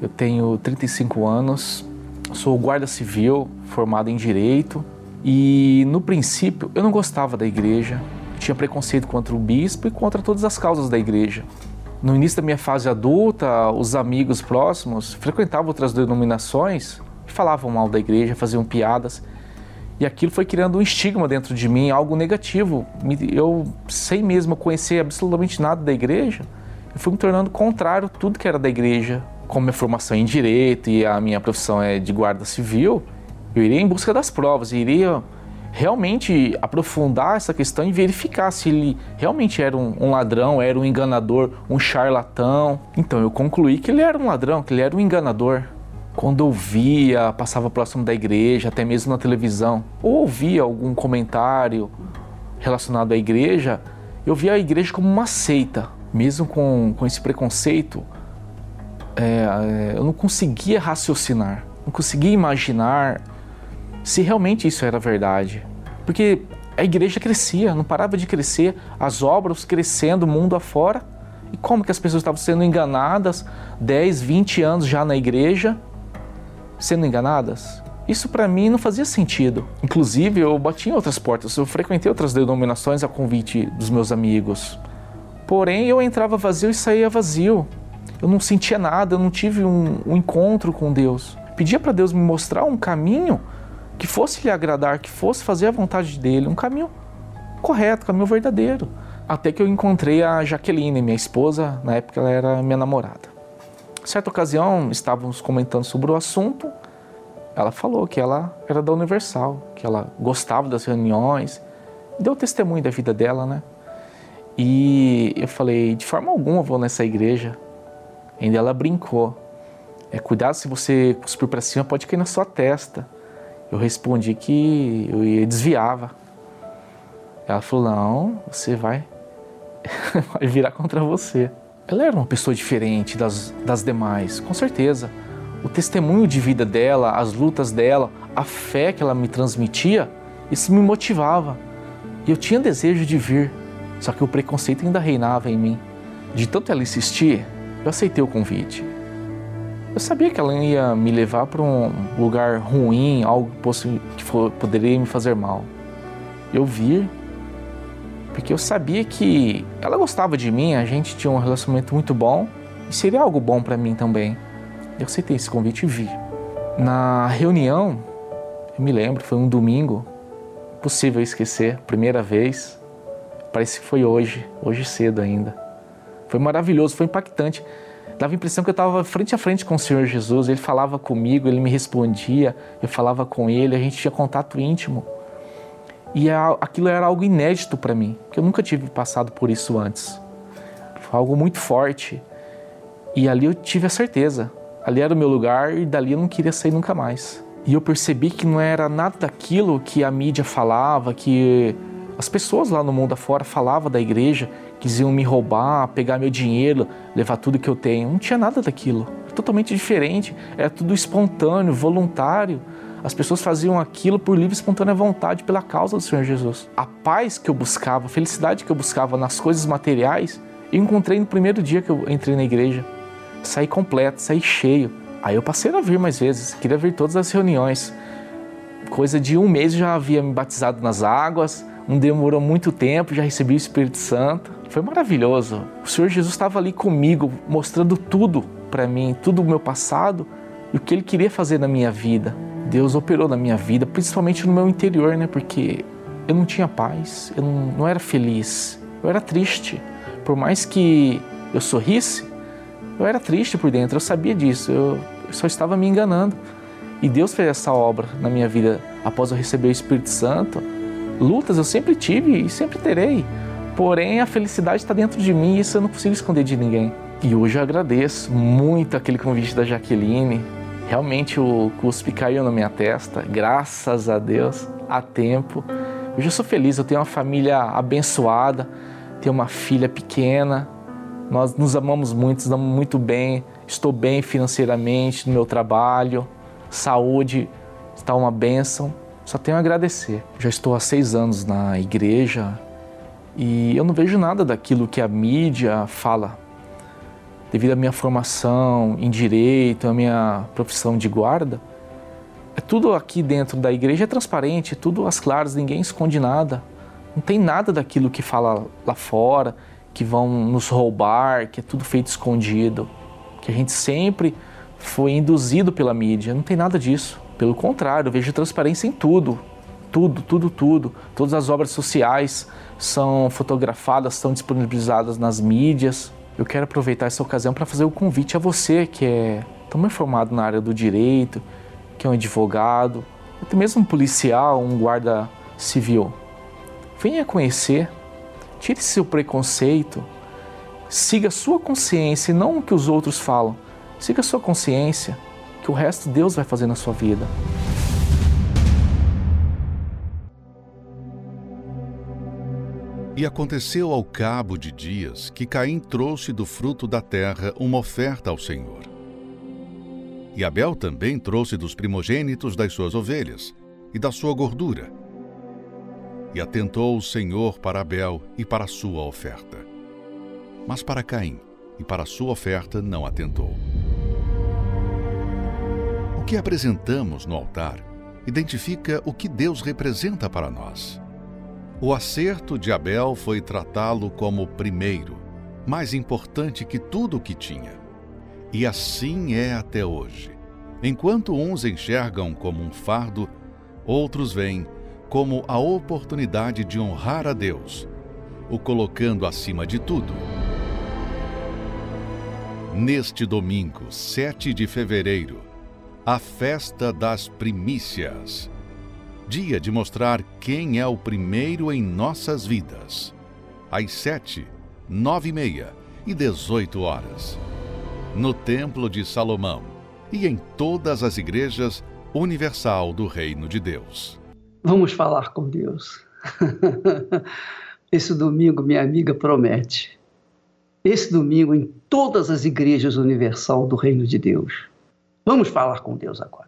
eu tenho 35 anos, sou guarda civil, formado em Direito. E no princípio eu não gostava da igreja, tinha preconceito contra o bispo e contra todas as causas da igreja. No início da minha fase adulta, os amigos próximos frequentavam outras denominações e falavam mal da igreja, faziam piadas. E aquilo foi criando um estigma dentro de mim, algo negativo. Eu, sem mesmo conhecer absolutamente nada da igreja, eu fui me tornando contrário a tudo que era da igreja. Como minha formação em direito e a minha profissão é de guarda civil, eu iria em busca das provas, iria realmente aprofundar essa questão e verificar se ele realmente era um, um, ladrão, era um enganador, um charlatão. Então eu concluí que ele era um ladrão, que ele era um enganador. Quando eu via, passava próximo da igreja, até mesmo na televisão, ou ouvia algum comentário relacionado à igreja, eu via a igreja como uma seita. Mesmo com, com esse preconceito, é, é eu não conseguia raciocinar, não conseguia imaginar se realmente isso era verdade. Porque a igreja crescia, não parava de crescer, as obras crescendo, mundo afora. E como que as pessoas estavam sendo enganadas 10, 20 anos já na igreja, sendo enganadas? Isso para mim não fazia sentido. Inclusive, eu bati em outras portas, eu frequentei outras denominações a convite dos meus amigos. Porém, eu entrava vazio e saía vazio. Eu não sentia nada, eu não tive um, um encontro com Deus. Pedia para Deus me mostrar um caminho que fosse lhe agradar, que fosse fazer a vontade dele, um caminho correto, caminho verdadeiro. Até que eu encontrei a Jaqueline, minha esposa, na época ela era minha namorada. Certa ocasião, estávamos comentando sobre o assunto, ela falou que ela era da Universal, que ela gostava das reuniões, deu testemunho da vida dela, né? E eu falei, de forma alguma vou nessa igreja. Ainda ela brincou. É, cuidado se você cuspir para cima, pode cair na sua testa. Eu respondi que eu ia desviava. Ela falou: Não, você vai, vai virar contra você. Ela era uma pessoa diferente das, das demais, com certeza. O testemunho de vida dela, as lutas dela, a fé que ela me transmitia, isso me motivava. E eu tinha desejo de vir, só que o preconceito ainda reinava em mim. De tanto ela insistir, eu aceitei o convite. Eu sabia que ela ia me levar para um lugar ruim, algo que poderia me fazer mal. Eu vi, porque eu sabia que ela gostava de mim, a gente tinha um relacionamento muito bom e seria algo bom para mim também. Eu aceitei esse convite e vi. Na reunião, eu me lembro, foi um domingo, impossível esquecer, primeira vez. Parece que foi hoje, hoje cedo ainda. Foi maravilhoso, foi impactante. Dava a impressão que eu estava frente a frente com o Senhor Jesus. Ele falava comigo, ele me respondia, eu falava com ele, a gente tinha contato íntimo. E aquilo era algo inédito para mim, que eu nunca tive passado por isso antes. Foi algo muito forte. E ali eu tive a certeza. Ali era o meu lugar e dali eu não queria sair nunca mais. E eu percebi que não era nada daquilo que a mídia falava, que as pessoas lá no mundo afora falavam da igreja, quisiam me roubar, pegar meu dinheiro, levar tudo que eu tenho. Não tinha nada daquilo. Era totalmente diferente. Era tudo espontâneo, voluntário. As pessoas faziam aquilo por livre e espontânea vontade, pela causa do Senhor Jesus. A paz que eu buscava, a felicidade que eu buscava nas coisas materiais, eu encontrei no primeiro dia que eu entrei na igreja. Saí completo, saí cheio. Aí eu passei a vir mais vezes, queria vir todas as reuniões. Coisa de um mês já havia me batizado nas águas, não demorou muito tempo, já recebi o Espírito Santo. Foi maravilhoso. O Senhor Jesus estava ali comigo, mostrando tudo para mim, tudo o meu passado e o que Ele queria fazer na minha vida. Deus operou na minha vida, principalmente no meu interior, né? Porque eu não tinha paz, eu não, não era feliz, eu era triste. Por mais que eu sorrisse, eu era triste por dentro, eu sabia disso, eu, eu só estava me enganando. E Deus fez essa obra na minha vida após eu receber o Espírito Santo. Lutas eu sempre tive e sempre terei. Porém, a felicidade está dentro de mim e isso eu não consigo esconder de ninguém. E hoje eu agradeço muito aquele convite da Jaqueline. Realmente o cuspe caiu na minha testa, graças a Deus, a tempo. Hoje eu sou feliz, eu tenho uma família abençoada, tenho uma filha pequena, nós nos amamos muito, nos amamos muito bem. Estou bem financeiramente no meu trabalho, saúde está uma bênção. Só tenho a agradecer. Já estou há seis anos na igreja e eu não vejo nada daquilo que a mídia fala. Devido à minha formação em direito, à minha profissão de guarda, é tudo aqui dentro da igreja é transparente, é tudo às claras, ninguém esconde nada. Não tem nada daquilo que fala lá fora, que vão nos roubar, que é tudo feito escondido, que a gente sempre foi induzido pela mídia. Não tem nada disso. Pelo contrário, eu vejo transparência em tudo. Tudo, tudo, tudo. Todas as obras sociais são fotografadas, são disponibilizadas nas mídias. Eu quero aproveitar essa ocasião para fazer o um convite a você que é tão informado na área do direito, que é um advogado, até mesmo um policial, um guarda civil. Venha conhecer Tire seu preconceito. Siga sua consciência e não o que os outros falam. Siga sua consciência, que o resto Deus vai fazer na sua vida. E aconteceu ao cabo de dias que Caim trouxe do fruto da terra uma oferta ao Senhor. E Abel também trouxe dos primogênitos das suas ovelhas e da sua gordura e atentou o Senhor para Abel e para a sua oferta. Mas para Caim e para a sua oferta não atentou. O que apresentamos no altar identifica o que Deus representa para nós. O acerto de Abel foi tratá-lo como primeiro, mais importante que tudo o que tinha. E assim é até hoje. Enquanto uns enxergam como um fardo, outros veem como a oportunidade de honrar a Deus, o colocando acima de tudo. Neste domingo, 7 de fevereiro, a festa das primícias. Dia de mostrar quem é o primeiro em nossas vidas. Às 7, 9 e meia e 18 horas. No Templo de Salomão e em todas as igrejas universal do Reino de Deus. Vamos falar com Deus. Esse domingo, minha amiga promete. Esse domingo, em todas as igrejas universal do Reino de Deus. Vamos falar com Deus agora.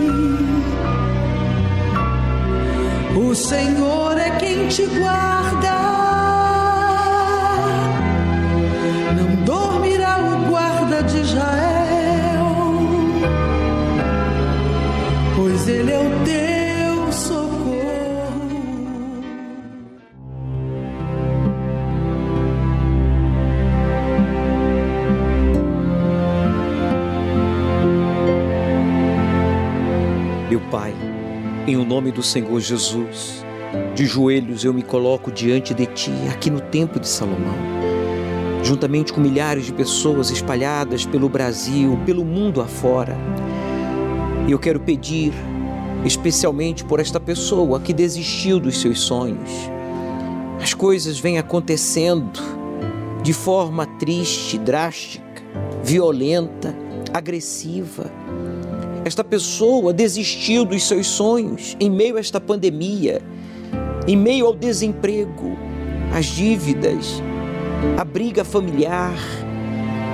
O Senhor é quem te guarda. Em o nome do Senhor Jesus, de joelhos eu me coloco diante de Ti, aqui no Templo de Salomão, juntamente com milhares de pessoas espalhadas pelo Brasil, pelo mundo afora. E eu quero pedir, especialmente por esta pessoa que desistiu dos seus sonhos. As coisas vêm acontecendo de forma triste, drástica, violenta, agressiva esta pessoa desistiu dos seus sonhos em meio a esta pandemia, em meio ao desemprego, às dívidas, a briga familiar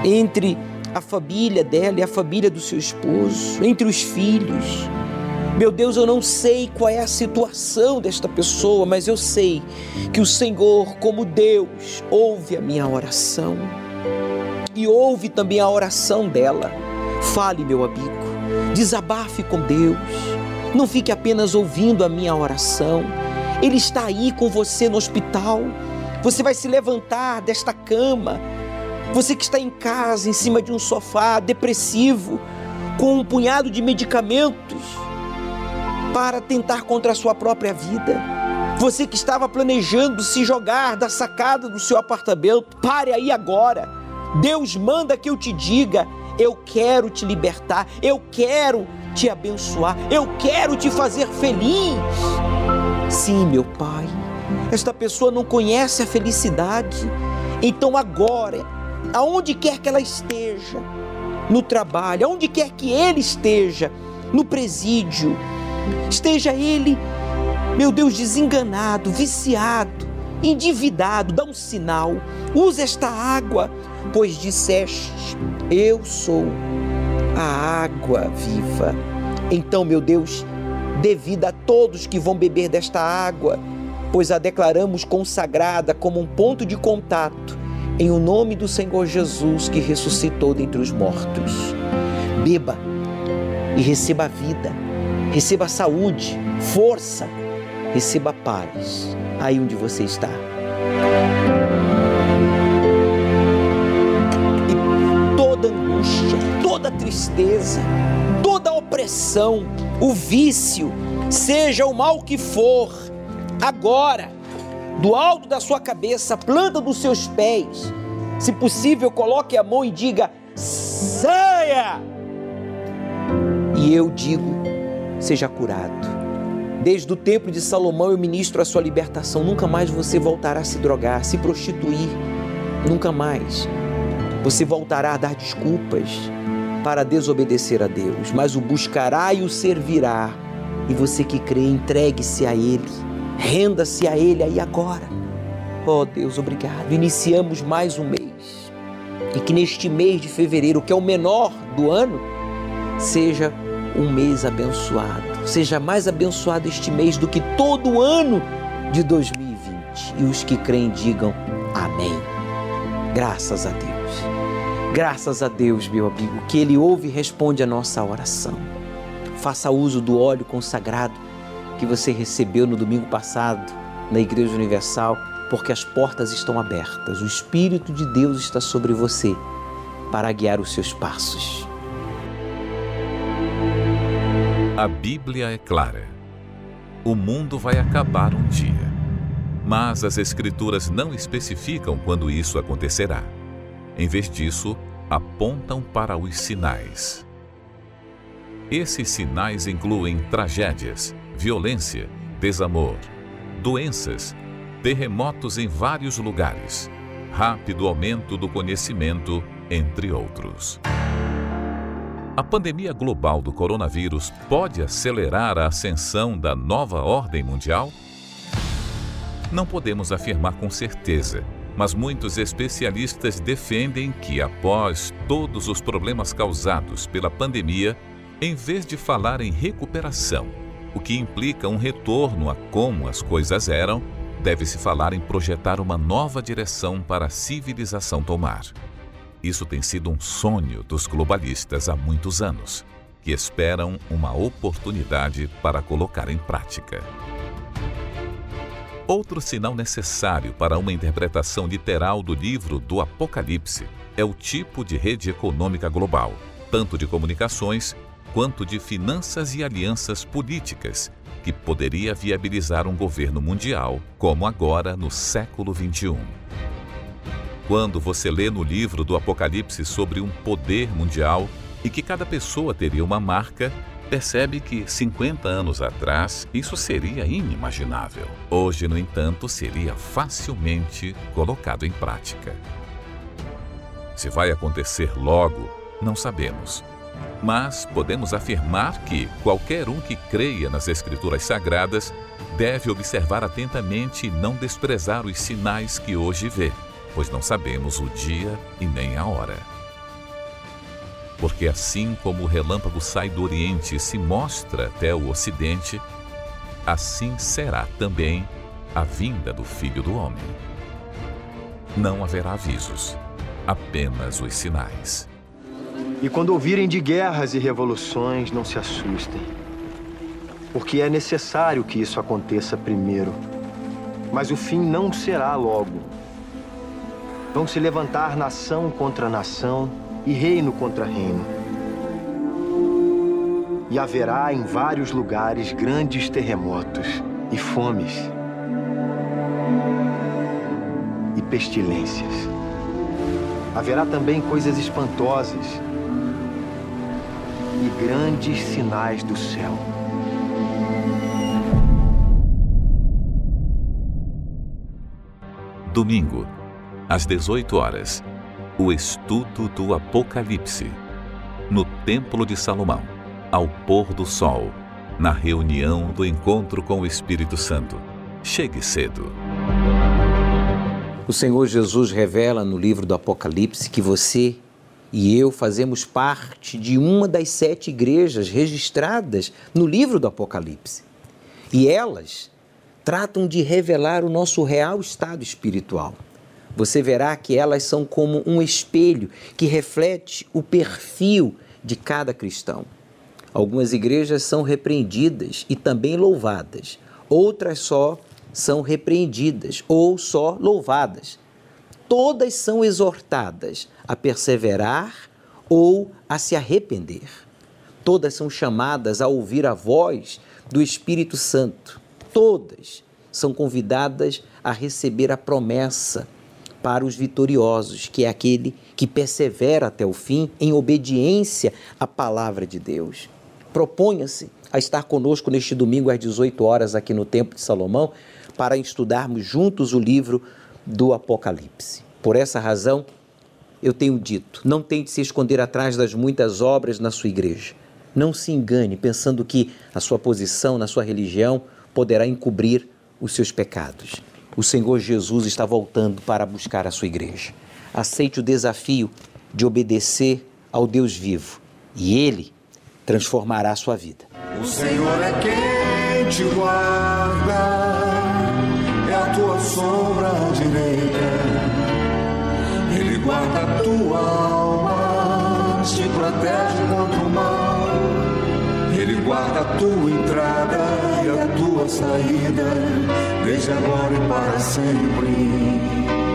entre a família dela e a família do seu esposo, entre os filhos. Meu Deus, eu não sei qual é a situação desta pessoa, mas eu sei que o Senhor, como Deus, ouve a minha oração e ouve também a oração dela. Fale, meu amigo Desabafe com Deus. Não fique apenas ouvindo a minha oração. Ele está aí com você no hospital. Você vai se levantar desta cama. Você que está em casa, em cima de um sofá, depressivo, com um punhado de medicamentos para tentar contra a sua própria vida. Você que estava planejando se jogar da sacada do seu apartamento, pare aí agora. Deus manda que eu te diga: eu quero te libertar, eu quero te abençoar, eu quero te fazer feliz. Sim, meu Pai, esta pessoa não conhece a felicidade, então agora, aonde quer que ela esteja, no trabalho, aonde quer que ele esteja, no presídio, esteja ele, meu Deus, desenganado, viciado, endividado, dá um sinal, use esta água, pois disseste: Eu sou a água viva. Então, meu Deus, dê vida a todos que vão beber desta água, pois a declaramos consagrada como um ponto de contato em o nome do Senhor Jesus que ressuscitou dentre os mortos. Beba e receba a vida, receba a saúde, força, receba paz aí onde você está. Tristeza, toda opressão, o vício, seja o mal que for, agora, do alto da sua cabeça, planta dos seus pés, se possível, coloque a mão e diga: saia! E eu digo: seja curado. Desde o templo de Salomão eu ministro a sua libertação. Nunca mais você voltará a se drogar, se prostituir. Nunca mais. Você voltará a dar desculpas para desobedecer a Deus, mas o buscará e o servirá. E você que crê, entregue-se a Ele. Renda-se a Ele aí agora. Oh Deus, obrigado. Iniciamos mais um mês. E que neste mês de fevereiro, que é o menor do ano, seja um mês abençoado seja mais abençoado este mês do que todo o ano de 2020. E os que creem digam amém. Graças a Deus. Graças a Deus, meu amigo, que Ele ouve e responde a nossa oração. Faça uso do óleo consagrado que você recebeu no domingo passado na Igreja Universal, porque as portas estão abertas. O Espírito de Deus está sobre você para guiar os seus passos. A Bíblia é clara. O mundo vai acabar um dia. Mas as Escrituras não especificam quando isso acontecerá. Em vez disso, apontam para os sinais. Esses sinais incluem tragédias, violência, desamor, doenças, terremotos em vários lugares, rápido aumento do conhecimento, entre outros. A pandemia global do coronavírus pode acelerar a ascensão da nova ordem mundial? Não podemos afirmar com certeza, mas muitos especialistas defendem que, após todos os problemas causados pela pandemia, em vez de falar em recuperação, o que implica um retorno a como as coisas eram, deve-se falar em projetar uma nova direção para a civilização tomar. Isso tem sido um sonho dos globalistas há muitos anos, que esperam uma oportunidade para colocar em prática. Outro sinal necessário para uma interpretação literal do livro do Apocalipse é o tipo de rede econômica global, tanto de comunicações quanto de finanças e alianças políticas, que poderia viabilizar um governo mundial, como agora no século XXI. Quando você lê no livro do Apocalipse sobre um poder mundial e que cada pessoa teria uma marca, percebe que 50 anos atrás isso seria inimaginável. Hoje, no entanto, seria facilmente colocado em prática. Se vai acontecer logo, não sabemos. Mas podemos afirmar que qualquer um que creia nas Escrituras Sagradas deve observar atentamente e não desprezar os sinais que hoje vê pois não sabemos o dia e nem a hora. Porque assim como o relâmpago sai do Oriente e se mostra até o Ocidente, assim será também a vinda do Filho do Homem. Não haverá avisos, apenas os sinais. E quando ouvirem de guerras e revoluções, não se assustem. Porque é necessário que isso aconteça primeiro. Mas o fim não será logo. Vão se levantar nação contra nação e reino contra reino. E haverá em vários lugares grandes terremotos e fomes e pestilências. Haverá também coisas espantosas e grandes sinais do céu. Domingo, às 18 horas, o estudo do Apocalipse, no Templo de Salomão, ao pôr do sol, na reunião do encontro com o Espírito Santo. Chegue cedo. O Senhor Jesus revela no livro do Apocalipse que você e eu fazemos parte de uma das sete igrejas registradas no livro do Apocalipse. E elas tratam de revelar o nosso real estado espiritual você verá que elas são como um espelho que reflete o perfil de cada cristão. Algumas igrejas são repreendidas e também louvadas, outras só são repreendidas ou só louvadas. Todas são exortadas a perseverar ou a se arrepender. Todas são chamadas a ouvir a voz do Espírito Santo. Todas são convidadas a receber a promessa para os vitoriosos, que é aquele que persevera até o fim em obediência à palavra de Deus. Proponha-se a estar conosco neste domingo às 18 horas aqui no Templo de Salomão para estudarmos juntos o livro do Apocalipse. Por essa razão, eu tenho dito: não tente se esconder atrás das muitas obras na sua igreja. Não se engane pensando que a sua posição na sua religião poderá encobrir os seus pecados o Senhor Jesus está voltando para buscar a sua igreja. Aceite o desafio de obedecer ao Deus vivo e ele transformará a sua vida. O Senhor é quem te guarda, é a tua sombra direita. Ele guarda a tua alma, te protege contra o mal. Guarda a tua entrada e a tua saída desde agora e para sempre.